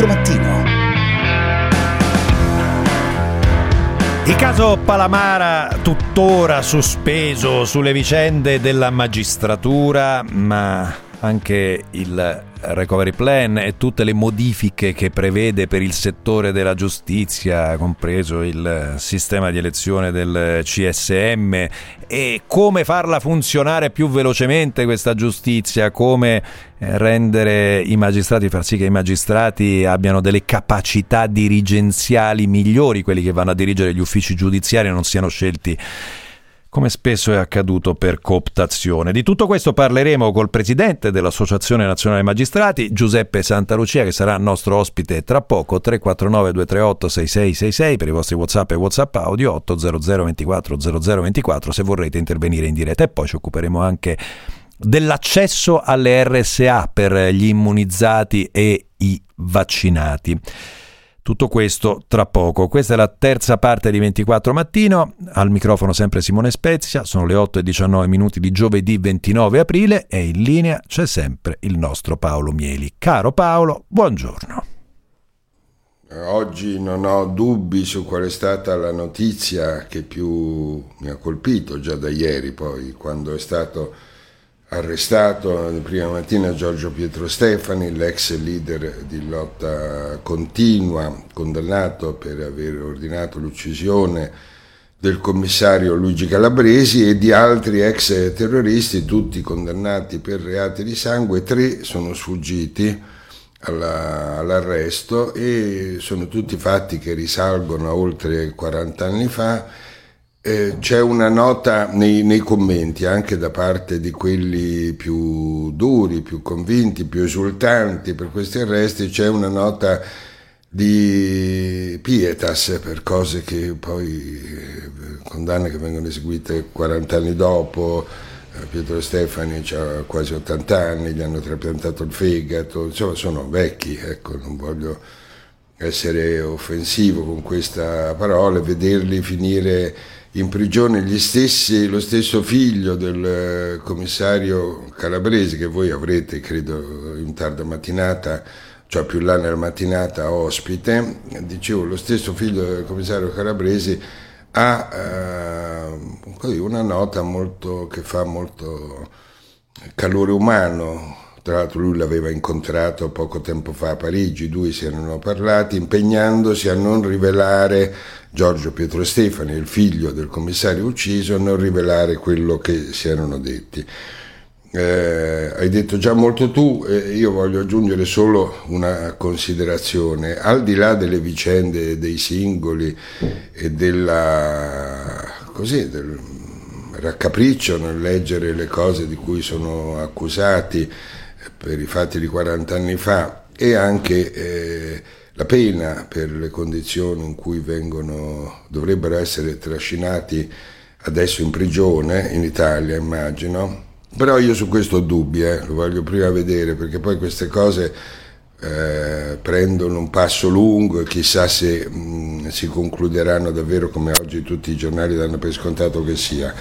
24 mattino. Il caso Palamara tuttora sospeso sulle vicende della magistratura, ma anche il recovery plan e tutte le modifiche che prevede per il settore della giustizia, compreso il sistema di elezione del CSM e come farla funzionare più velocemente questa giustizia, come eh, rendere i magistrati, far sì che i magistrati abbiano delle capacità dirigenziali migliori, quelli che vanno a dirigere gli uffici giudiziari non siano scelti come spesso è accaduto per cooptazione. Di tutto questo parleremo col presidente dell'Associazione Nazionale Magistrati, Giuseppe Santalucia, che sarà nostro ospite tra poco, 349 238 6666 per i vostri WhatsApp e WhatsApp audio 800 24 0024 se vorrete intervenire in diretta e poi ci occuperemo anche dell'accesso alle RSA per gli immunizzati e i vaccinati. Tutto questo tra poco. Questa è la terza parte di 24 mattino. Al microfono sempre Simone Spezia. Sono le 8 e 19 minuti di giovedì 29 aprile e in linea c'è sempre il nostro Paolo Mieli. Caro Paolo, buongiorno. Oggi non ho dubbi su qual è stata la notizia che più mi ha colpito già da ieri, poi quando è stato arrestato prima mattina Giorgio Pietro Stefani, l'ex leader di lotta continua, condannato per aver ordinato l'uccisione del commissario Luigi Calabresi e di altri ex terroristi, tutti condannati per reati di sangue, tre sono sfuggiti alla, all'arresto e sono tutti fatti che risalgono a oltre 40 anni fa eh, c'è una nota nei, nei, commenti anche da parte di quelli più duri, più convinti, più esultanti per questi arresti, c'è una nota di pietas per cose che poi, eh, condanne che vengono eseguite 40 anni dopo, eh, Pietro Stefani ha quasi 80 anni, gli hanno trapiantato il fegato, insomma sono vecchi, ecco, non voglio essere offensivo con questa parola, vederli finire in prigione stessi, lo stesso figlio del eh, commissario Calabresi che voi avrete, credo, in tarda mattinata, cioè più là nella mattinata, ospite, dicevo, lo stesso figlio del commissario Calabresi ha eh, una nota molto, che fa molto calore umano. Tra l'altro lui l'aveva incontrato poco tempo fa a Parigi, i due si erano parlati impegnandosi a non rivelare Giorgio Pietro Stefani, il figlio del commissario ucciso, a non rivelare quello che si erano detti. Eh, hai detto già molto tu, eh, io voglio aggiungere solo una considerazione, al di là delle vicende dei singoli e della, così, del raccapriccio nel leggere le cose di cui sono accusati per i fatti di 40 anni fa e anche eh, la pena per le condizioni in cui vengono, dovrebbero essere trascinati adesso in prigione in Italia, immagino. Però io su questo ho dubbi, eh, lo voglio prima vedere perché poi queste cose eh, prendono un passo lungo e chissà se mh, mm, si concluderanno davvero come oggi tutti i giornali danno per scontato che sia.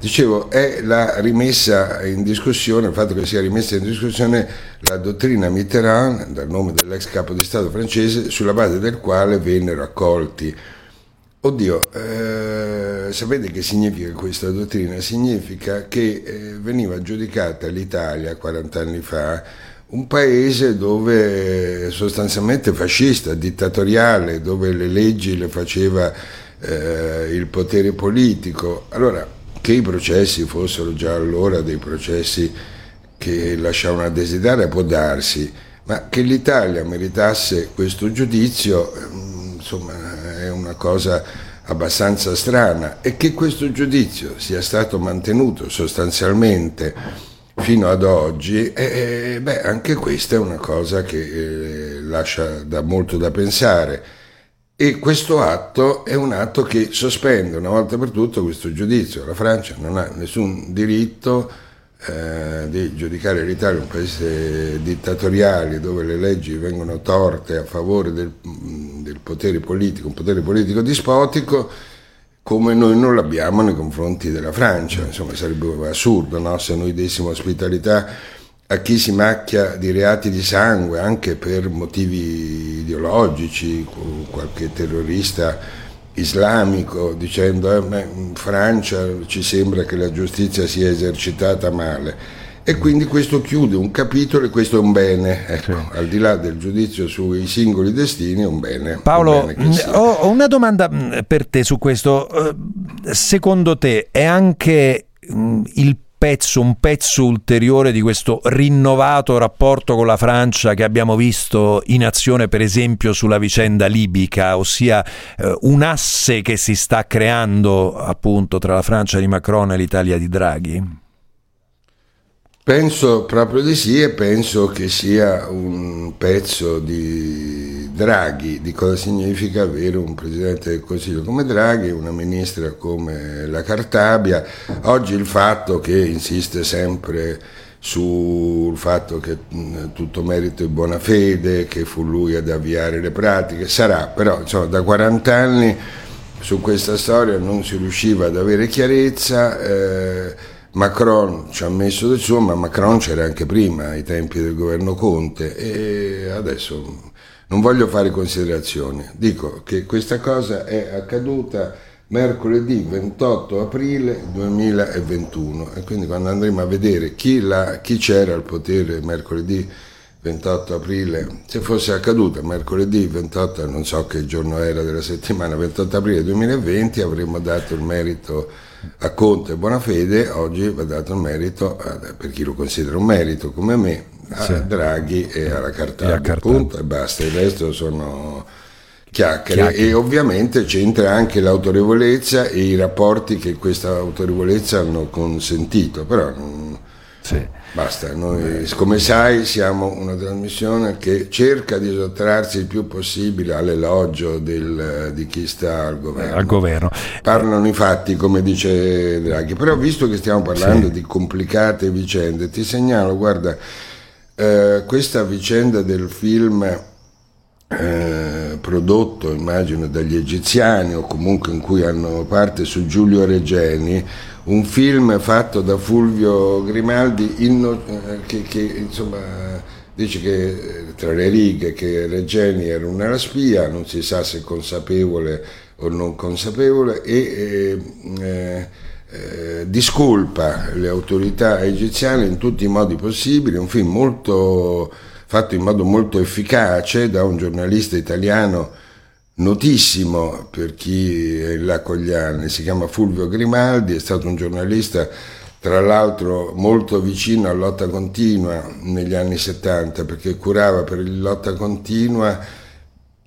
Dicevo, è la rimessa in discussione, il fatto che sia rimessa in discussione la dottrina Mitterrand, dal nome dell'ex capo di Stato francese, sulla base del quale vennero accolti. Oddio, eh, sapete che significa questa dottrina? Significa che eh, veniva giudicata l'Italia 40 anni fa un paese dove sostanzialmente fascista, dittatoriale, dove le leggi le faceva eh, il potere politico. Allora, che i processi fossero già allora dei processi che lasciavano a desiderare può darsi, ma che l'Italia meritasse questo giudizio, mm, insomma, è una cosa abbastanza strana e che questo giudizio sia stato mantenuto sostanzialmente fino ad oggi, eh, beh, anche questa è una cosa che eh, lascia da molto da pensare. E questo atto è un atto che sospende una volta per tutto questo giudizio. La Francia non ha nessun diritto eh, di giudicare l'Italia un paese dittatoriale dove le leggi vengono torte a favore del, del potere politico, un potere politico dispotico, come noi non l'abbiamo nei confronti della Francia. Insomma, sarebbe assurdo no? se noi dessimo ospitalità a chi si macchia di reati di sangue anche per motivi ideologici, qualche terrorista islamico dicendo eh, in Francia ci sembra che la giustizia sia esercitata male. E quindi questo chiude un capitolo e questo è un bene, ecco, sì. al di là del giudizio sui singoli destini è un bene. Paolo, un bene ho una domanda per te su questo. Eh, secondo te è anche il pezzo, un pezzo ulteriore di questo rinnovato rapporto con la Francia che abbiamo visto in azione per esempio sulla vicenda libica, ossia eh, un asse che si sta creando appunto tra la Francia di Macron e l'Italia di Draghi? Penso proprio di sì e penso che sia un pezzo di Draghi, di cosa significa avere un Presidente del Consiglio come Draghi una Ministra come la Cartabia. Oggi il fatto che insiste sempre sul fatto che tutto merito è buona fede, che fu lui ad avviare le pratiche, sarà, però insomma, da 40 anni su questa storia non si riusciva ad avere chiarezza. Eh, Macron ci ha messo del suo, ma Macron c'era anche prima, ai tempi del governo Conte, e adesso non voglio fare considerazioni. Dico che questa cosa è accaduta mercoledì 28 aprile 2021 e quindi quando andremo a vedere chi, la, chi c'era al potere mercoledì 28 aprile, se fosse accaduta mercoledì 28, non so che giorno era della settimana, 28 aprile 2020, avremmo dato il merito a Conte e Bonafede, oggi va dato il merito, per chi lo considera un merito come me, a sì. Draghi e alla Cartabia, punto e basta, il resto sono chiacchiere. chiacchiere e ovviamente c'entra anche l'autorevolezza e i rapporti che questa autorevolezza hanno consentito, però... Sì. Basta, noi come sai siamo una trasmissione che cerca di sottrarsi il più possibile all'elogio del, di chi sta al governo. al governo. Parlano i fatti come dice Draghi, però visto che stiamo parlando sì. di complicate vicende, ti segnalo, guarda, eh, questa vicenda del film eh, prodotto immagino dagli egiziani o comunque in cui hanno parte su Giulio Regeni un film fatto da Fulvio Grimaldi inno, eh, che, che, insomma, dice che eh, tra le righe che Regeni era una spia, non si sa se consapevole o non consapevole, e eh, eh, eh, discolpa le autorità egiziane in tutti i modi possibili, un film molto, fatto in modo molto efficace da un giornalista italiano notissimo per chi è là con gli anni, si chiama Fulvio Grimaldi, è stato un giornalista tra l'altro molto vicino a Lotta Continua negli anni 70 perché curava per il Lotta Continua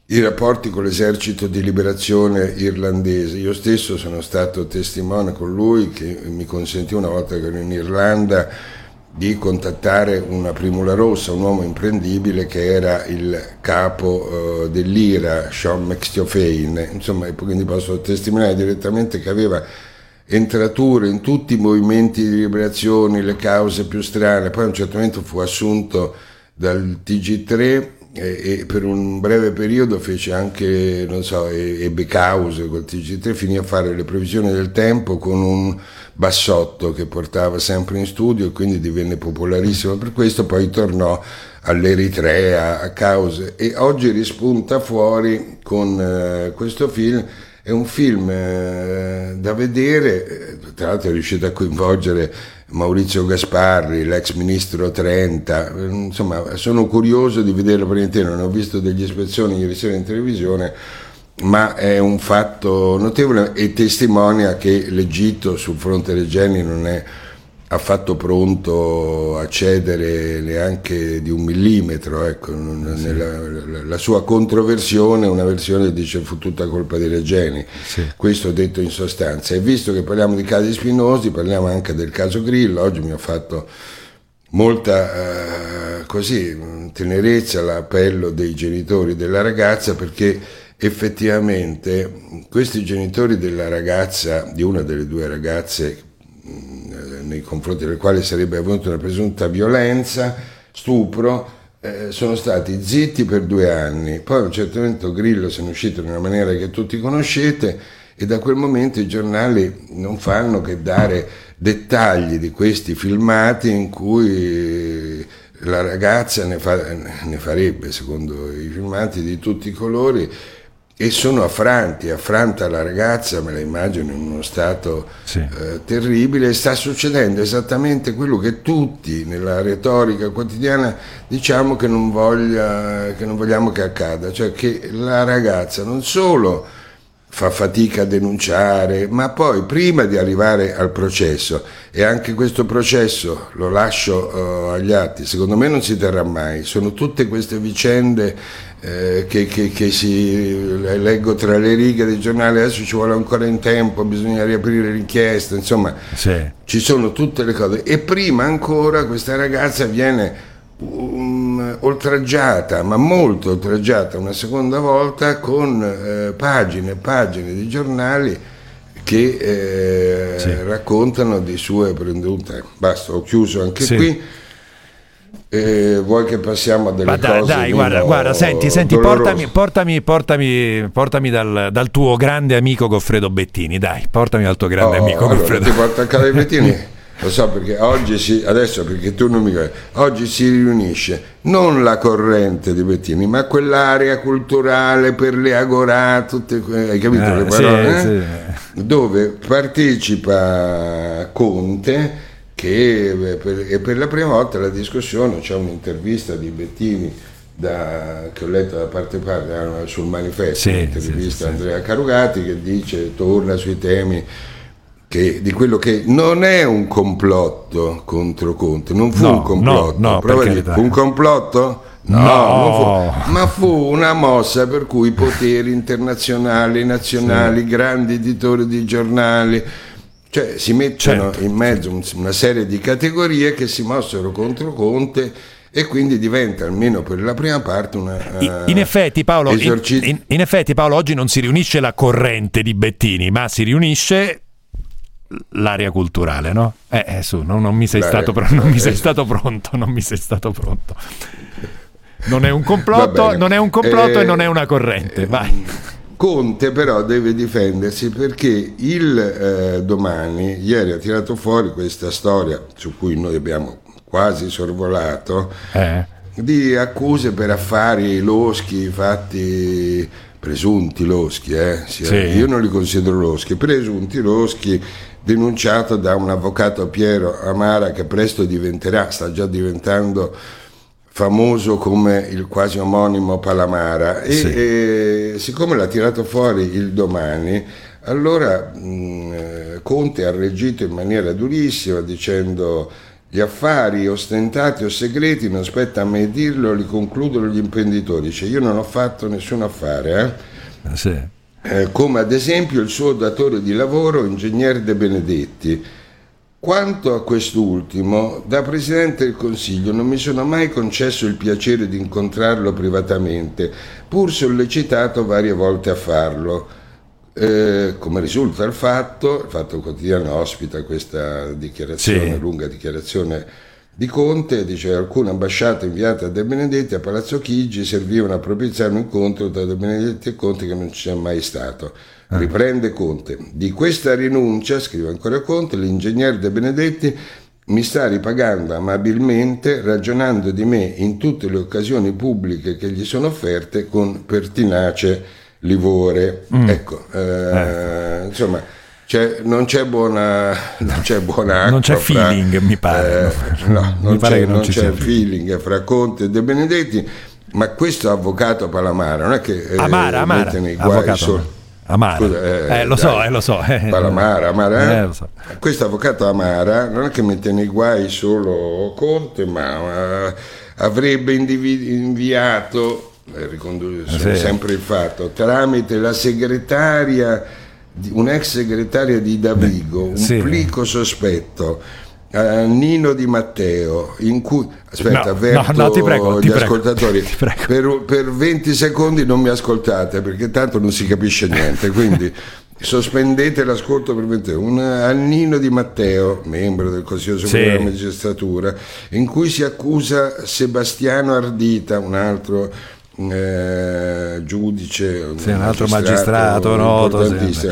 i rapporti con l'esercito di liberazione irlandese. Io stesso sono stato testimone con lui che mi consentì una volta che ero in Irlanda di contattare una Primula Rossa, un uomo imprendibile che era il capo uh, dell'IRA, Sean McStiofein, insomma, quindi posso testimoniare direttamente che aveva entrature in tutti i movimenti di liberazione, le cause più strane, poi a un certo momento fu assunto dal TG3 e, e, per un breve periodo fece anche, non so, ebbe cause col TG3, finì a fare le previsioni del tempo con un bassotto che portava sempre in studio e quindi divenne popolarissimo per questo, poi tornò all'Eritrea a cause. E oggi rispunta fuori con eh, questo film. È un film eh, da vedere, eh, tra l'altro è riuscito a coinvolgere Maurizio Gasparri, l'ex ministro Trenta, insomma sono curioso di vederlo per intero, non ho visto degli ispezioni ieri sera in televisione, ma è un fatto notevole e testimonia che l'Egitto sul fronte Regeni non è affatto pronto a cedere neanche di un millimetro. Ecco, sì. nella, la sua controversione, una versione dice fu tutta colpa di Regeni. Sì. Questo detto in sostanza. E visto che parliamo di casi spinosi, parliamo anche del caso Grillo. Oggi mi ha fatto molta eh, così, tenerezza l'appello dei genitori della ragazza perché effettivamente questi genitori della ragazza, di una delle due ragazze nei confronti del quale sarebbe avvenuta una presunta violenza, stupro, eh, sono stati zitti per due anni. Poi a un certo momento Grillo se ne è uscito in una maniera che tutti conoscete e da quel momento i giornali non fanno che dare dettagli di questi filmati in cui la ragazza ne, fa, ne farebbe, secondo i filmati, di tutti i colori e sono affranti, affranta la ragazza, me la immagino in uno stato sì. eh, terribile, sta succedendo esattamente quello che tutti nella retorica quotidiana diciamo che non, voglia, che non vogliamo che accada, cioè che la ragazza non solo fa fatica a denunciare, ma poi prima di arrivare al processo, e anche questo processo lo lascio uh, agli atti, secondo me non si terrà mai, sono tutte queste vicende eh, che, che, che, si leggo tra le righe dei giornali, adesso ci vuole ancora in tempo, bisogna riaprire l'inchiesta, insomma sì. ci sono tutte le cose. E prima ancora questa ragazza viene um, oltraggiata, ma molto oltraggiata una seconda volta con eh, pagine e pagine di giornali che eh, sì. raccontano di sue prendute. Basta, ho chiuso anche sì. qui. Eh, vuoi che passiamo a delle Ma dai, cose? Dai, guarda, guarda, senti, senti portami, portami, portami, portami dal, dal, tuo grande amico Goffredo Bettini, dai, portami dal tuo grande oh, amico allora, Goffredo. Ti porto a casa Bettini? Lo so perché oggi si, adesso perché tu non mi capisci, oggi si riunisce non la corrente di Bettini, ma quell'area culturale per le agorà, tutte, hai capito eh, le parole? Sì, eh? sì. Dove partecipa Conte che per, e per la prima volta la discussione, c'è un'intervista di Bettini da, che ho letto da parte parte eh, sul manifesto, sì, un'intervista sì, Andrea Carugati che dice, torna sui temi che, di quello che non è un complotto contro Conte, non fu no, un complotto, no, no, dire, un complotto? No, no. Fu, ma fu una mossa per cui poteri internazionali, nazionali, sì. grandi editori di giornali, cioè si mettono certo. in mezzo una serie di categorie che si mossero contro Conte e quindi diventa almeno per la prima parte una in, in, effetti, Paolo, esorci- in, in, effetti Paolo oggi non si riunisce la corrente di Bettini ma si riunisce l'area culturale no? Eh, eh su non, non, mi sei stato, non mi sei stato pronto non mi sei stato pronto. Non è un complotto, non è un complotto eh, e non è una corrente vai Conte però deve difendersi perché il eh, domani, ieri ha tirato fuori questa storia su cui noi abbiamo quasi sorvolato, eh. di accuse per affari loschi fatti presunti loschi, eh? sì. io non li considero loschi, presunti loschi denunciato da un avvocato Piero Amara che presto diventerà, sta già diventando famoso come il quasi omonimo Palamara e, sì. e siccome l'ha tirato fuori il domani allora mh, Conte ha reagito in maniera durissima dicendo gli affari ostentati o segreti non spetta a me dirlo li concludono gli imprenditori cioè io non ho fatto nessun affare eh? Sì. Eh, come ad esempio il suo datore di lavoro ingegner De Benedetti quanto a quest'ultimo, da Presidente del Consiglio non mi sono mai concesso il piacere di incontrarlo privatamente, pur sollecitato varie volte a farlo. Eh, come risulta il fatto, il Fatto Quotidiano ospita questa dichiarazione, sì. lunga dichiarazione di Conte, dice alcune ambasciate inviate a De Benedetti a Palazzo Chigi servivano a propiziare un incontro tra De Benedetti e Conte che non c'è mai stato. Ah. Riprende Conte. Di questa rinuncia, scrive ancora Conte, l'ingegner De Benedetti mi sta ripagando amabilmente ragionando di me in tutte le occasioni pubbliche che gli sono offerte con pertinace livore. Mm. Ecco, eh, eh. insomma, c'è, non c'è buona, non c'è buona non c'è fra, feeling, mi pare. Eh, no, non, pare c'è, non c'è feeling fra Conte e De Benedetti, ma questo avvocato Palamara non è che eh, Amara, Amara, mette nei guai solo Amara. Scusa, eh, eh, lo so, eh, lo so. Eh. Palamara, Amara. Eh, so. Questo avvocato Amara non è che mette nei guai solo Conte, ma uh, avrebbe indivi- inviato, eh, ricondu- sì. sempre il fatto, tramite la segretaria, un'ex segretaria di Davigo, un sì. plico sospetto Uh, Nino Di Matteo, in cui aspetta, no, avverto no, no, ti prego, gli prego, ascoltatori, per, per, 20 secondi non mi ascoltate perché tanto non si capisce niente, quindi sospendete l'ascolto per 20 secondi. Un al Nino Di Matteo, membro del Consiglio Superiore sì. della Magistratura, in cui si accusa Sebastiano Ardita, un altro eh, giudice, sì, un altro magistrato noto. Sì,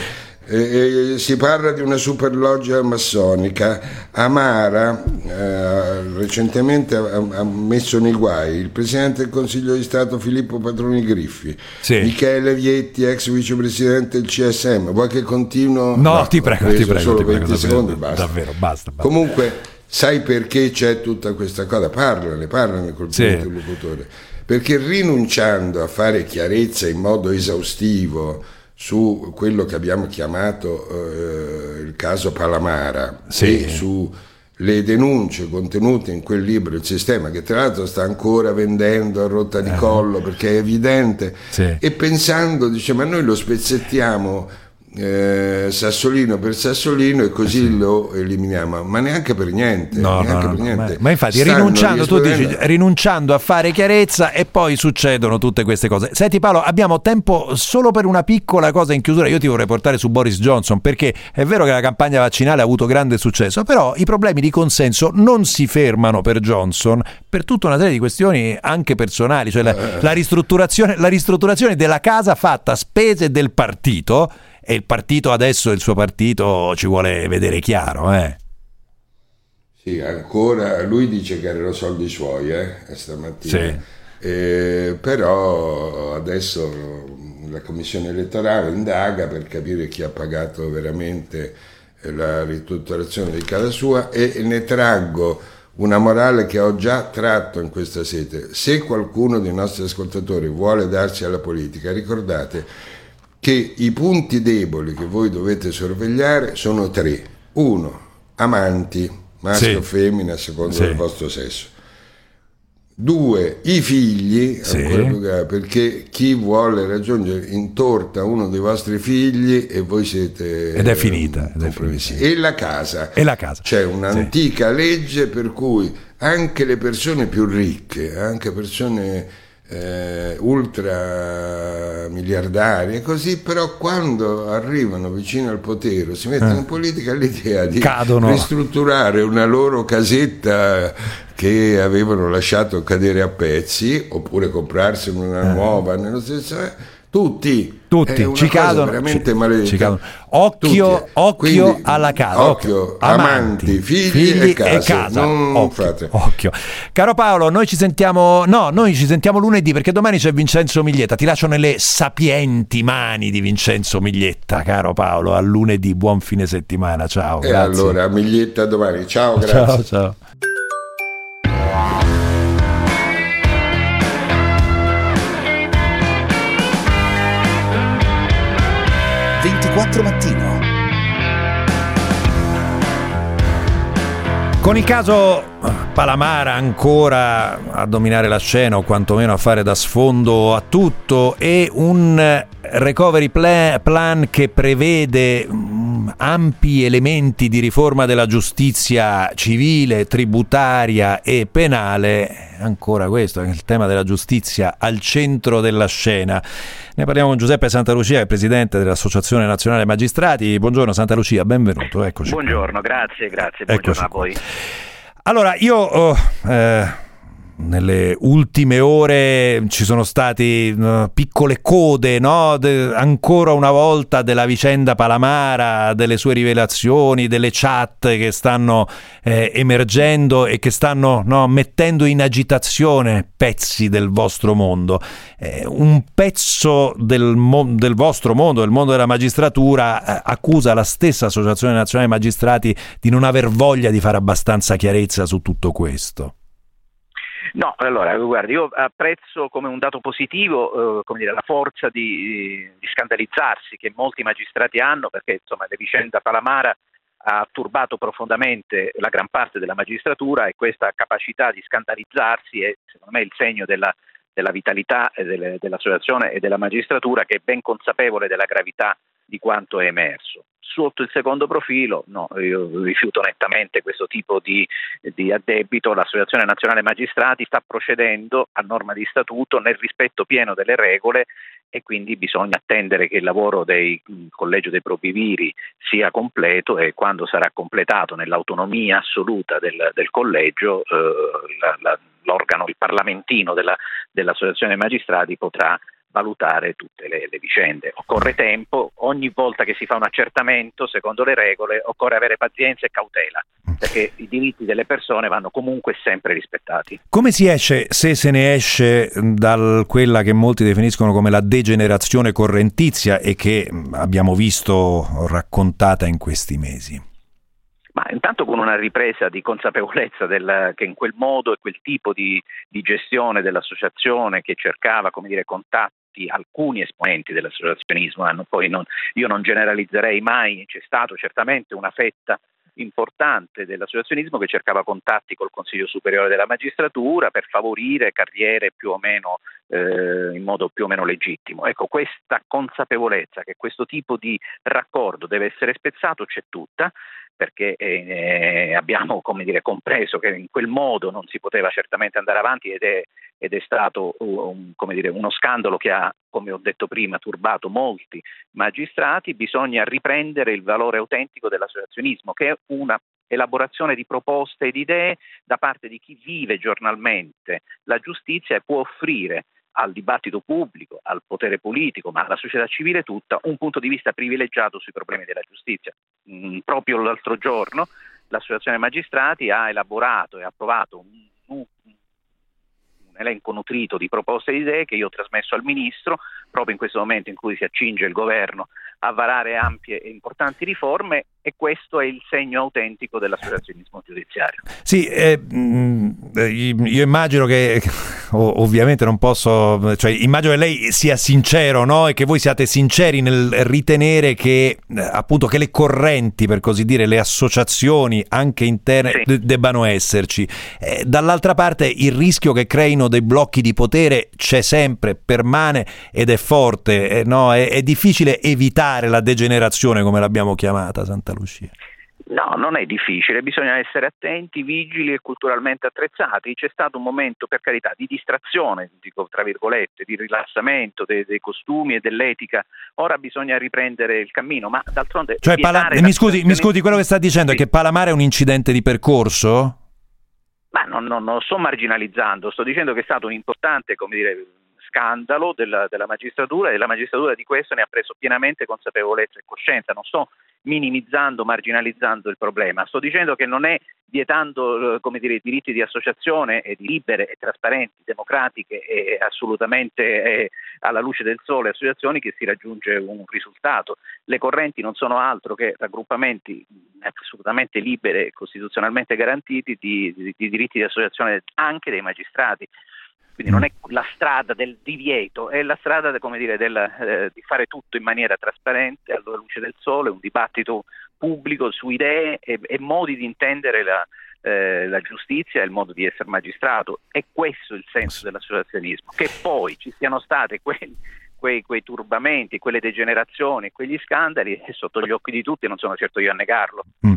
eh, si parla di una superloggia massonica. Amara eh, recentemente ha, ha, messo nei guai il Presidente del Consiglio di Stato Filippo Patroni Griffi, sì. Michele Vietti, ex vicepresidente del CSM. Vuoi che continuo? No, no ti prego, ti prego. Solo ti 20 prego, secondi, basta. Davvero, basta. basta. Comunque, sai perché c'è tutta questa cosa? Parlane, parlane col sì. interlocutore. Perché rinunciando a fare chiarezza in modo esaustivo, su quello che abbiamo chiamato eh, il caso Palamara sì. e sulle denunce contenute in quel libro, il sistema, che tra l'altro sta ancora vendendo a rotta di eh. collo perché è evidente, sì. e pensando, dice, ma noi lo spezzettiamo eh, Sassolino per Sassolino e così sì. lo eliminiamo, ma neanche per niente. No, neanche no, per niente. Ma, ma, infatti, rinunciando, tu dici, rinunciando a fare chiarezza e poi succedono tutte queste cose. Senti Paolo, abbiamo tempo solo per una piccola cosa in chiusura. Io ti vorrei portare su Boris Johnson perché è vero che la campagna vaccinale ha avuto grande successo, però i problemi di consenso non si fermano per Johnson per tutta una serie di questioni anche personali, cioè la, eh. la, ristrutturazione, la ristrutturazione della casa fatta a spese del partito e il partito adesso, il suo partito, ci vuole vedere chiaro. Eh. Sì, ancora lui dice che erano soldi suoi eh, stamattina. Sì. Eh, però adesso la commissione elettorale indaga per capire chi ha pagato veramente la ristrutturazione di casa sua e ne traggo una morale che ho già tratto in questa sede. Se qualcuno dei nostri ascoltatori vuole darsi alla politica, ricordate che i punti deboli che voi dovete sorvegliare sono tre. Uno, amanti, maschio sì. o femmina, a seconda sì. del vostro sesso. Due, i figli, sì. perché chi vuole raggiungere in torta uno dei vostri figli e voi siete... Ed è finita. Ed è finita. E la casa. E la casa. C'è un'antica legge per cui anche le persone più ricche, anche persone eh, ultra miliardari e così, però quando arrivano vicino al potere, si mettono eh. in politica l'idea di Cadono. ristrutturare una loro casetta che avevano lasciato cadere a pezzi oppure comprarsi una eh. nuova nello stesso tutti, tutti ci cadono, veramente ci, ci cadono. Occhio, tutti. occhio Quindi, alla casa, occhio, amanti, amanti figli, figli, e, case. e casa. Occhio, occhio, Caro Paolo, noi ci sentiamo, no, noi ci sentiamo lunedì perché domani c'è Vincenzo Miglietta. Ti lascio nelle sapienti mani di Vincenzo Miglietta, caro Paolo. A lunedì, buon fine settimana. Ciao. E grazie. allora, Miglietta domani. Ciao, grazie. Ciao, ciao. 24 mattino. Con il caso Palamara ancora a dominare la scena o quantomeno a fare da sfondo a tutto e un recovery plan che prevede mm, ampi elementi di riforma della giustizia civile, tributaria e penale, ancora questo è il tema della giustizia al centro della scena. Ne parliamo con Giuseppe Santalucia, che è presidente dell'Associazione Nazionale Magistrati. Buongiorno Santa Lucia, benvenuto. Eccoci buongiorno, grazie, grazie. Buongiorno Eccoci a voi. Allora, io... Oh, eh, nelle ultime ore ci sono state uh, piccole code, no? De- ancora una volta della vicenda Palamara, delle sue rivelazioni, delle chat che stanno eh, emergendo e che stanno no, mettendo in agitazione pezzi del vostro mondo. Eh, un pezzo del, mo- del, vostro mondo, del mondo della magistratura, eh, accusa la stessa Associazione Nazionale Magistrati di non aver voglia di fare abbastanza chiarezza su tutto questo. No, allora, guardi, io apprezzo come un dato positivo eh, dire, la forza di, di, scandalizzarsi che molti magistrati hanno, perché insomma, la vicenda Palamara ha turbato profondamente la gran parte della magistratura e questa capacità di scandalizzarsi è secondo me il segno della, della vitalità delle, dell'associazione e della magistratura che è ben consapevole della gravità di quanto è emerso. Sotto il secondo profilo, no, io rifiuto nettamente questo tipo di, di, addebito. L'Associazione Nazionale Magistrati sta procedendo a norma di statuto nel rispetto pieno delle regole e quindi bisogna attendere che il lavoro del collegio dei probiviri sia completo e quando sarà completato nell'autonomia assoluta del, del collegio eh, la, la, l'organo, il parlamentino della, dell'Associazione Magistrati potrà valutare tutte le, le, vicende. Occorre tempo, ogni volta che si fa un accertamento, secondo le regole, occorre avere pazienza e cautela, perché i diritti delle persone vanno comunque sempre rispettati. Come si esce, se se ne esce, da quella che molti definiscono come la degenerazione correntizia e che abbiamo visto raccontata in questi mesi? Ma intanto con una ripresa di consapevolezza del, che in quel modo e quel tipo di, di gestione dell'associazione che cercava come dire, contatti alcuni esponenti dell'associazionismo, poi non, io non generalizzerei mai, c'è stato certamente una fetta importante dell'associazionismo che cercava contatti col Consiglio Superiore della Magistratura per favorire carriere più o meno eh, in modo più o meno legittimo. Ecco, questa consapevolezza che questo tipo di raccordo deve essere spezzato c'è tutta perché eh, abbiamo dire, compreso che in quel modo non si poteva certamente andare avanti ed è, ed è stato un, dire, uno scandalo che ha, come ho detto prima, turbato molti magistrati, bisogna riprendere il valore autentico dell'associazionismo, che è una elaborazione di proposte e di idee da parte di chi vive giornalmente la giustizia e può offrire al dibattito pubblico, al potere politico, ma alla società civile tutta, un punto di vista privilegiato sui problemi della giustizia. Mm, proprio l'altro giorno l'Associazione Magistrati ha elaborato e approvato un, un, un elenco nutrito di proposte e idee che io ho trasmesso al Ministro proprio in questo momento in cui si accinge il governo a varare ampie e importanti riforme e questo è il segno autentico dell'associazionismo giudiziario. Sì, eh, mm, io immagino che ovviamente non posso, cioè immagino che lei sia sincero no? e che voi siate sinceri nel ritenere che eh, appunto che le correnti, per così dire, le associazioni anche interne sì. debbano esserci. Eh, dall'altra parte il rischio che creino dei blocchi di potere c'è sempre, permane ed è forte, eh, no? è, è difficile evitare la degenerazione come l'abbiamo chiamata Santa Lucia? No, non è difficile, bisogna essere attenti, vigili e culturalmente attrezzati. C'è stato un momento, per carità, di distrazione, dico tra virgolette, di rilassamento dei, dei costumi e dell'etica. Ora bisogna riprendere il cammino, ma d'altronde... Cioè, Pala- mi, scusi, mi scusi, quello che sta dicendo sì. è che Palamare è un incidente di percorso? Ma non, non, non sto marginalizzando, sto dicendo che è stato un importante, come dire, scandalo della, della, magistratura e la magistratura di questo ne ha preso pienamente consapevolezza e coscienza. Non sto minimizzando, marginalizzando il problema, sto dicendo che non è vietando eh, dire, i diritti di associazione e di libere e trasparenti, democratiche e assolutamente eh, alla luce del sole associazioni che si raggiunge un risultato. Le correnti non sono altro che raggruppamenti assolutamente liberi e costituzionalmente garantiti di, di, di diritti di associazione anche dei magistrati. Quindi non è la strada del divieto, è la strada dire, del, eh, di fare tutto in maniera trasparente, alla luce del sole, un dibattito pubblico su idee e, e modi di intendere la, eh, la giustizia e il modo di essere magistrato. È questo il senso dell'associazionismo. Che poi ci siano state quelli, quei, quei, turbamenti, quelle degenerazioni, quegli scandali, è sotto gli occhi di tutti, non sono certo io a negarlo. Mm.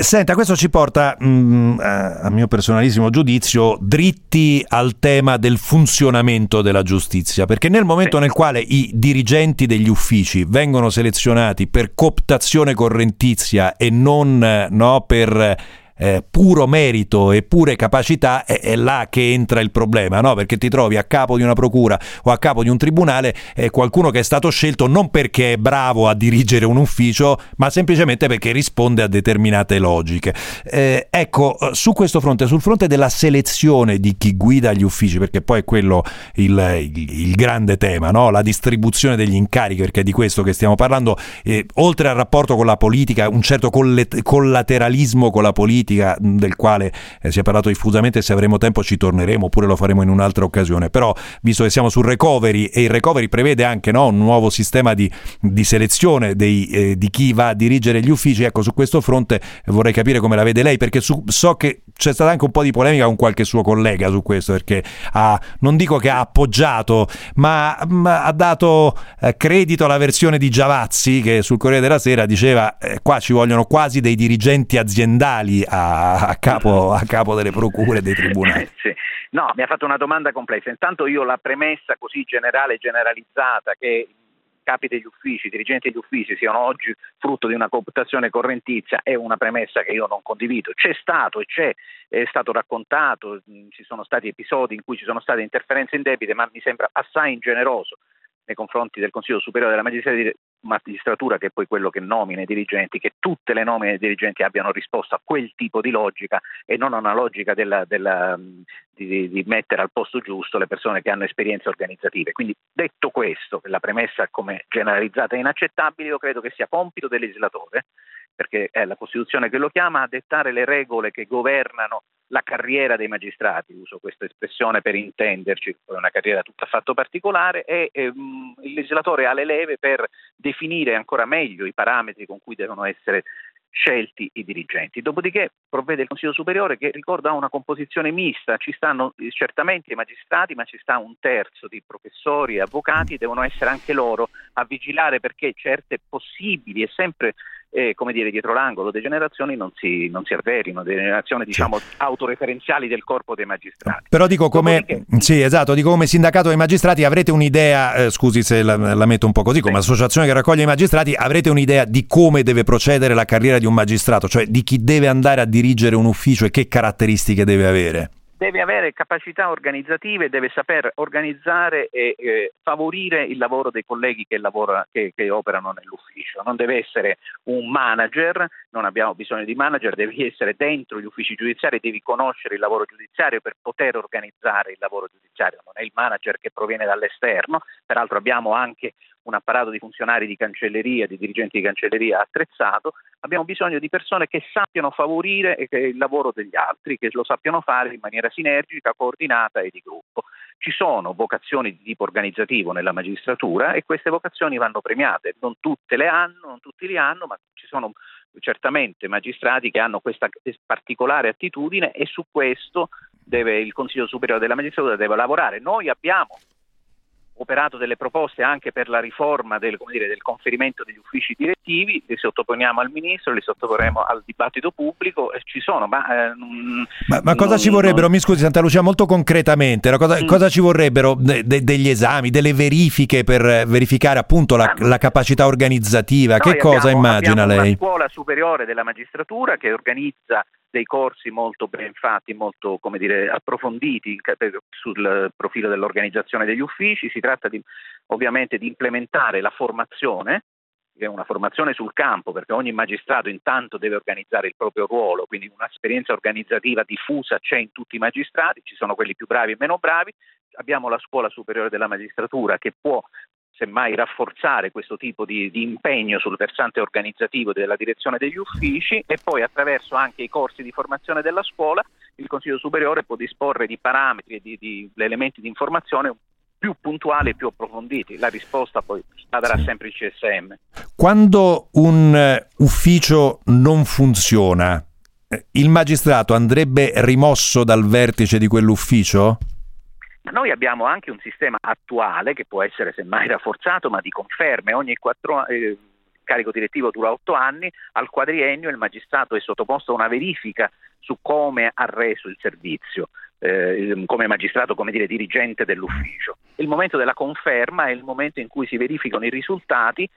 Senta, questo ci porta, mh, mm, a mio personalissimo giudizio, dritti al tema del funzionamento della giustizia, perché nel momento nel quale i dirigenti degli uffici vengono selezionati per cooptazione correntizia e non no, per eh, puro merito e pure capacità, è, è, là che entra il problema, no? perché ti trovi a capo di una procura o a capo di un tribunale eh, qualcuno che è stato scelto non perché è bravo a dirigere un ufficio, ma semplicemente perché risponde a determinate logiche. Eh, ecco, su questo fronte, sul fronte della selezione di chi guida gli uffici, perché poi è quello il, il, il grande tema, no? la distribuzione degli incarichi, perché è di questo che stiamo parlando, oltre al rapporto con la politica, un certo collateralismo con la politica, politica del quale eh, si è parlato diffusamente, se avremo tempo ci torneremo oppure lo faremo in un'altra occasione, però visto che siamo sul recovery e il recovery prevede anche no, un nuovo sistema di, di selezione dei, eh, di chi va a dirigere gli uffici, ecco su questo fronte vorrei capire come la vede lei perché su, so che c'è stata anche un po' di polemica con qualche suo collega su questo perché ha, non dico che ha appoggiato ma, ma ha dato eh, credito alla versione di Giavazzi che sul Corriere della Sera diceva eh, qua ci vogliono quasi dei dirigenti aziendali a a, capo, a capo, delle procure e dei tribunali. sì. No, mi ha fatto una domanda complessa. Intanto io la premessa così generale, generalizzata, che capi degli uffici, dirigenti degli uffici siano oggi frutto di una cooptazione correntizia è una premessa che io non condivido. C'è stato e c'è, è stato raccontato, ci sono stati episodi in cui ci sono state interferenze indebite, ma mi sembra assai ingeneroso nei confronti del Consiglio Superiore della Magistratura, che è poi quello che nomina i dirigenti, che tutte le nomine dei dirigenti abbiano risposto a quel tipo di logica e non a una logica della, della, di, di, mettere al posto giusto le persone che hanno esperienze organizzative. Quindi detto questo, la premessa come generalizzata è inaccettabile, io credo che sia compito del legislatore, perché è la Costituzione che lo chiama, a dettare le regole che governano la carriera dei magistrati, uso questa espressione per intenderci, è una carriera tutta affatto particolare, e ehm, il legislatore ha le leve per definire ancora meglio i parametri con cui devono essere scelti i dirigenti. Dopodiché provvede il Consiglio Superiore che ricorda una composizione mista, ci stanno certamente i magistrati, ma ci sta un terzo di professori e avvocati, devono essere anche loro a vigilare perché certe possibili e sempre e come dire dietro l'angolo degenerazioni non si, non si avverino, degenerazioni diciamo autoreferenziali del corpo dei magistrati. Però dico come, sì, esatto, dico come sindacato dei magistrati avrete un'idea, eh, scusi se la, la, metto un po' così, come sì. associazione che raccoglie i magistrati, avrete un'idea di come deve procedere la carriera di un magistrato, cioè di chi deve andare a dirigere un ufficio e che caratteristiche deve avere? Deve avere capacità organizzative, deve saper organizzare e eh, favorire il lavoro dei colleghi che, lavora, che, che, operano nell'ufficio. Non deve essere un manager, non abbiamo bisogno di manager, devi essere dentro gli uffici giudiziari, devi conoscere il lavoro giudiziario per poter organizzare il lavoro giudiziario, non è il manager che proviene dall'esterno, peraltro abbiamo anche un apparato di funzionari di cancelleria, di dirigenti di cancelleria attrezzato, abbiamo bisogno di persone che sappiano favorire il lavoro degli altri, che lo sappiano fare in maniera sinergica, coordinata e di gruppo. Ci sono vocazioni di tipo organizzativo nella magistratura e queste vocazioni vanno premiate, non tutte le hanno, non tutti li hanno, ma ci sono certamente magistrati che hanno questa particolare attitudine e su questo deve, il Consiglio Superiore della Magistratura deve lavorare. Noi abbiamo operato delle proposte anche per la riforma del, dire, del, conferimento degli uffici direttivi, li sottoponiamo al Ministro, li sottoporremo al dibattito pubblico, eh, ci sono, ma... Eh, ma, ma cosa non, ci vorrebbero, non... mi scusi Santa Lucia, molto concretamente, cosa, mm. cosa ci vorrebbero de, de, degli esami, delle verifiche per verificare appunto la, ah, la capacità organizzativa? Che cosa immagina abbiamo lei? Una scuola superiore della magistratura che organizza dei corsi molto ben fatti, molto dire, approfonditi sul profilo dell'organizzazione degli uffici. Si tratta di, ovviamente di implementare la formazione, che è una formazione sul campo, perché ogni magistrato intanto deve organizzare il proprio ruolo, quindi un'esperienza organizzativa diffusa c'è in tutti i magistrati, ci sono quelli più bravi e meno bravi. Abbiamo la scuola superiore della magistratura che può semmai rafforzare questo tipo di, di, impegno sul versante organizzativo della direzione degli uffici e poi attraverso anche i corsi di formazione della scuola il Consiglio Superiore può disporre di parametri e di, di elementi di informazione più puntuali e più approfonditi. La risposta poi la darà sempre il CSM. Quando un eh, ufficio non funziona, eh, il magistrato andrebbe rimosso dal vertice di quell'ufficio? Noi abbiamo anche un sistema attuale che può essere semmai rafforzato, ma di conferme. Ogni quattro eh, carico direttivo dura otto anni, al quadriennio il magistrato è sottoposto a una verifica su come ha reso il servizio. Eh, come magistrato, come dire, dirigente dell'ufficio. Il momento della conferma è il momento in cui si verificano i risultati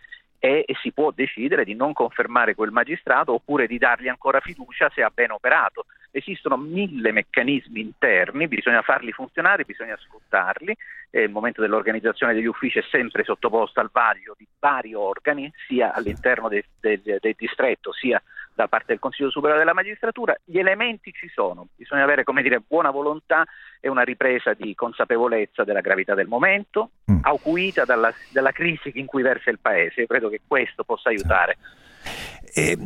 e, e, si può decidere di non confermare quel magistrato oppure di dargli ancora fiducia se ha ben operato. Esistono mille meccanismi interni, bisogna farli funzionare, bisogna sfruttarli. E il momento dell'organizzazione degli uffici è sempre sottoposto al vaglio di vari organi, sia all'interno del, del, del distretto, sia da parte del Consiglio Superiore della Magistratura, gli elementi ci sono, bisogna avere dire, buona volontà e una ripresa di consapevolezza della gravità del momento, mm. acuita dalla, dalla, crisi in cui versa il Paese. Io credo che questo possa aiutare. E, eh,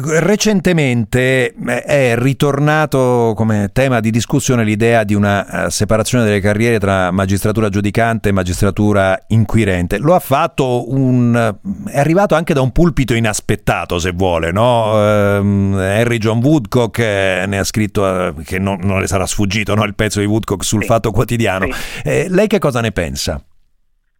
recentemente eh, è ritornato come tema di discussione l'idea di una eh, separazione delle carriere tra magistratura giudicante e magistratura inquirente. Lo ha fatto un... è arrivato anche da un pulpito inaspettato, se vuole, no? Henry John Woodcock ne ha scritto, che non, non le sarà sfuggito, no? il pezzo di Woodcock sul sì. Fatto Quotidiano. Sì. lei che cosa ne pensa?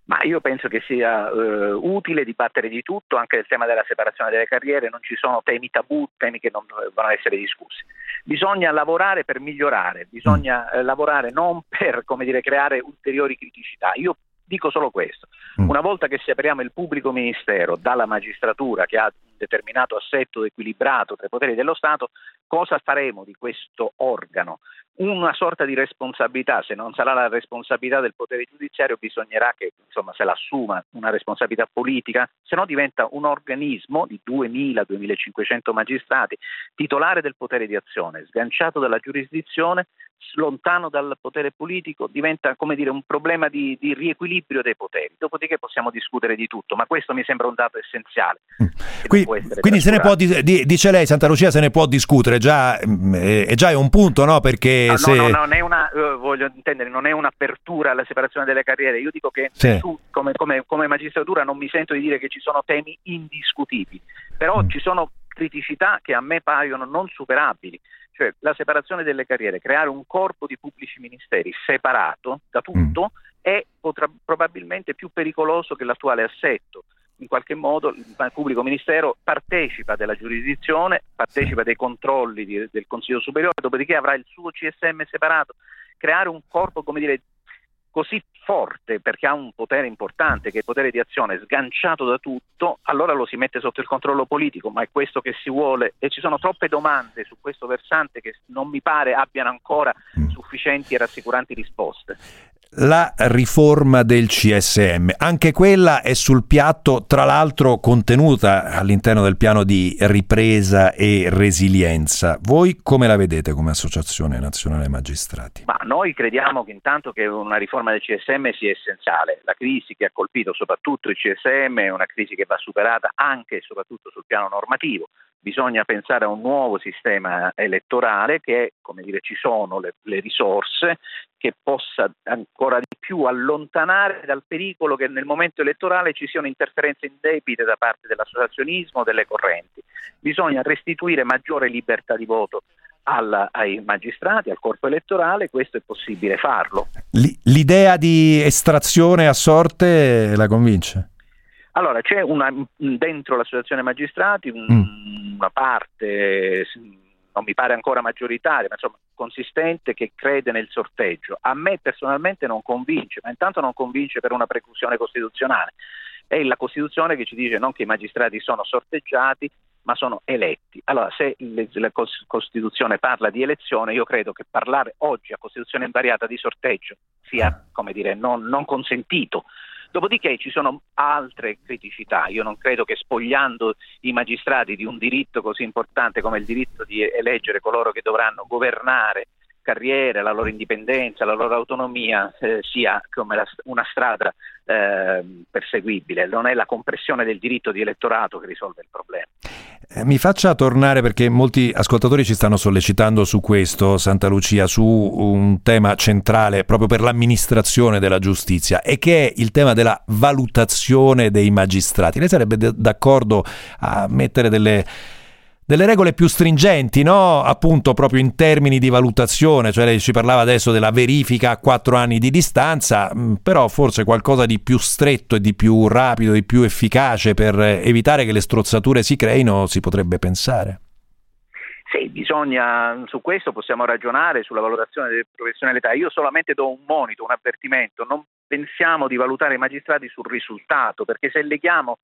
Ma io penso che sia eh, utile dibattere di tutto, anche del tema della separazione delle carriere, non ci sono temi tabù, temi che non devono essere discussi. Bisogna lavorare per migliorare, bisogna eh, lavorare non per dire, creare ulteriori criticità. Io Dico solo questo. Mm. Una volta che separiamo il pubblico ministero dalla magistratura che ha un determinato assetto equilibrato tra i poteri dello Stato, cosa faremo di questo organo? Una sorta di responsabilità, se non sarà la responsabilità del potere giudiziario bisognerà che insomma, se l'assuma una responsabilità politica, se no diventa un organismo di 2.000-2.500 magistrati, titolare del potere di azione, sganciato dalla giurisdizione, lontano dal potere politico, diventa come dire, un problema di, di riequilibrio dei poteri. Dopodiché possiamo discutere di tutto, ma questo mi sembra un dato essenziale. Mm. Qui, quindi se ne può, dice lei, Santa Lucia, se ne può discutere, già, è, già è un punto, no? Perché no, se... no, no, non è una, uh, voglio intendere, non è un'apertura alla separazione delle carriere. Io dico che sì. su, come, come, come, magistratura non mi sento di dire che ci sono temi indiscutibili, però mm. ci sono criticità che a me paiono non superabili cioè la separazione delle carriere, creare un corpo di pubblici ministeri separato da tutto mm. è potrà, probabilmente più pericoloso che l'attuale assetto. In qualche modo il pubblico ministero partecipa della giurisdizione, partecipa dei controlli di, del Consiglio Superiore, dopodiché avrà il suo CSM separato. Creare un corpo, come dire, così forte perché ha un potere importante che è il potere di azione sganciato da tutto, allora lo si mette sotto il controllo politico, ma è questo che si vuole e ci sono troppe domande su questo versante che non mi pare abbiano ancora mm. sufficienti e rassicuranti risposte la riforma del CSM. Anche quella è sul piatto, tra l'altro contenuta all'interno del piano di ripresa e resilienza. Voi come la vedete come Associazione Nazionale Magistrati? Ma noi crediamo che intanto che una riforma del CSM sia essenziale. La crisi che ha colpito soprattutto il CSM è una crisi che va superata anche e soprattutto sul piano normativo bisogna pensare a un nuovo sistema elettorale che, come dire, ci sono le, le, risorse, che possa ancora di più allontanare dal pericolo che nel momento elettorale ci siano interferenze indebite da parte dell'associazionismo o delle correnti. Bisogna restituire maggiore libertà di voto alla, ai magistrati, al corpo elettorale, questo è possibile farlo. L'idea di estrazione a sorte la convince? Allora, c'è una, dentro l'associazione magistrati un, mm. una parte, non mi pare ancora maggioritaria, ma insomma consistente che crede nel sorteggio. A me personalmente non convince, ma intanto non convince per una preclusione costituzionale. È la Costituzione che ci dice non che i magistrati sono sorteggiati, ma sono eletti. Allora, se la Costituzione parla di elezione, io credo che parlare oggi a Costituzione invariata di sorteggio sia, come dire, non, non consentito. Dopodiché ci sono altre criticità. Io non credo che spogliando i magistrati di un diritto così importante come il diritto di eleggere coloro che dovranno governare carriere, la loro indipendenza, la loro autonomia eh, sia come la, una strada eh, perseguibile, non è la compressione del diritto di elettorato che risolve il problema. Eh, mi faccia tornare perché molti ascoltatori ci stanno sollecitando su questo, Santa Lucia, su un tema centrale proprio per l'amministrazione della giustizia e che è il tema della valutazione dei magistrati. Lei sarebbe d- d'accordo a mettere delle delle regole più stringenti, no? appunto proprio in termini di valutazione, cioè lei ci parlava adesso della verifica a quattro anni di distanza, mm, però forse qualcosa di più stretto e di più rapido, di più efficace per evitare che le strozzature si creino, si potrebbe pensare. Sì, bisogna, su questo possiamo ragionare sulla valutazione delle professionalità. Io solamente do un monito, un avvertimento, non pensiamo di valutare i magistrati sul risultato, perché se leghiamo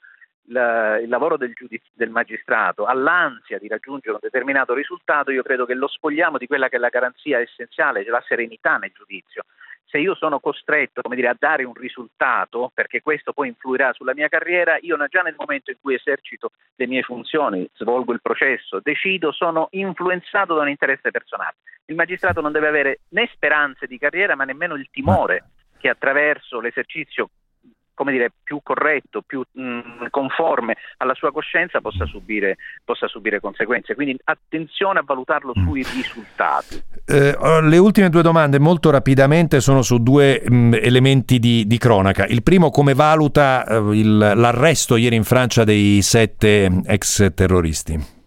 il, il lavoro del, giudiz- del magistrato all'ansia di raggiungere un determinato risultato, io credo che lo spogliamo di quella che è la garanzia essenziale, cioè la serenità nel giudizio. Se io sono costretto dire, a dare un risultato, perché questo poi influirà sulla mia carriera, io già nel momento in cui esercito le mie funzioni, svolgo il processo, decido, sono influenzato da un interesse personale. Il magistrato non deve avere né speranze di carriera, ma nemmeno il timore che attraverso l'esercizio come dire, più corretto, più mh, mm, conforme alla sua coscienza possa subire, possa subire, conseguenze. Quindi attenzione a valutarlo mm. sui risultati. Eh, le ultime due domande molto rapidamente sono su due mh, mm, elementi di, di, cronaca. Il primo, come valuta eh, il, l'arresto ieri in Francia dei sette ex terroristi?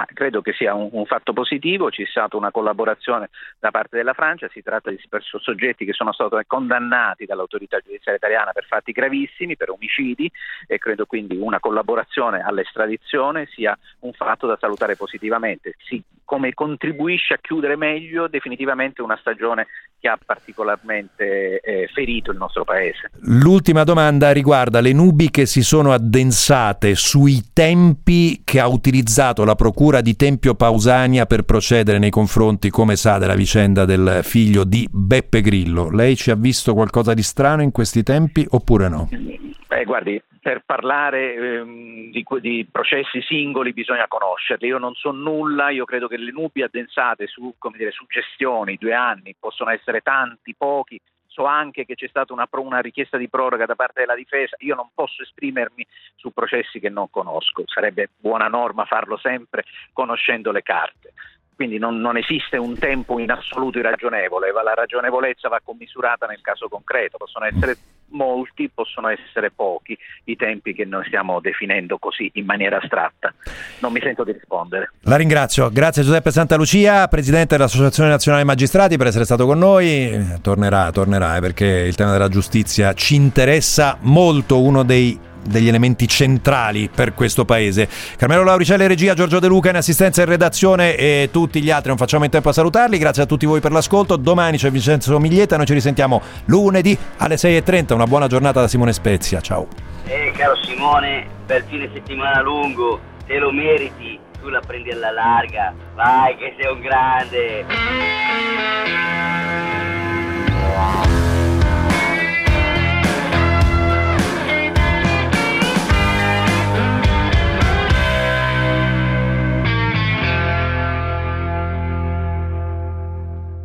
Ma credo che sia un, un, fatto positivo, c'è stata una collaborazione da parte della Francia, si tratta di soggetti che sono stati condannati dall'autorità giudiziaria italiana per fatti gravissimi, per omicidi e credo quindi una collaborazione all'estradizione sia un fatto da salutare positivamente. Si come contribuisce a chiudere meglio definitivamente una stagione che ha particolarmente eh, ferito il nostro paese. L'ultima domanda riguarda le nubi che si sono addensate sui tempi che ha utilizzato la procura di Tempio Pausania per procedere nei confronti, come sa, della vicenda del figlio di Beppe Grillo. Lei ci ha visto qualcosa di strano in questi tempi oppure no? Beh, guardi, per parlare ehm, di, di, processi singoli bisogna conoscerli. Io non so nulla, io credo che le nubi addensate su, dire, su gestioni, due anni, possono essere tanti, pochi. So anche che c'è stata una, una, richiesta di proroga da parte della difesa. Io non posso esprimermi su processi che non conosco. Sarebbe buona norma farlo sempre conoscendo le carte quindi non, non, esiste un tempo in assoluto irragionevole, la ragionevolezza va commisurata nel caso concreto, possono essere molti, possono essere pochi i tempi che noi stiamo definendo così in maniera astratta. Non mi sento di rispondere. La ringrazio, grazie Giuseppe Santa Lucia, Presidente dell'Associazione Nazionale Magistrati per essere stato con noi, tornerà, tornerà eh, perché il tema della giustizia ci interessa molto, uno dei degli elementi centrali per questo paese. Carmelo Lauricelli, regia, Giorgio De Luca in assistenza e redazione e tutti gli altri non facciamo in tempo a salutarli. Grazie a tutti voi per l'ascolto. Domani c'è Vincenzo Miglietta, noi ci risentiamo lunedì alle 6.30. Una buona giornata da Simone Spezia. Ciao. Eh, caro Simone, per fine settimana lungo, te lo meriti, tu la prendi alla larga. Vai che sei un grande.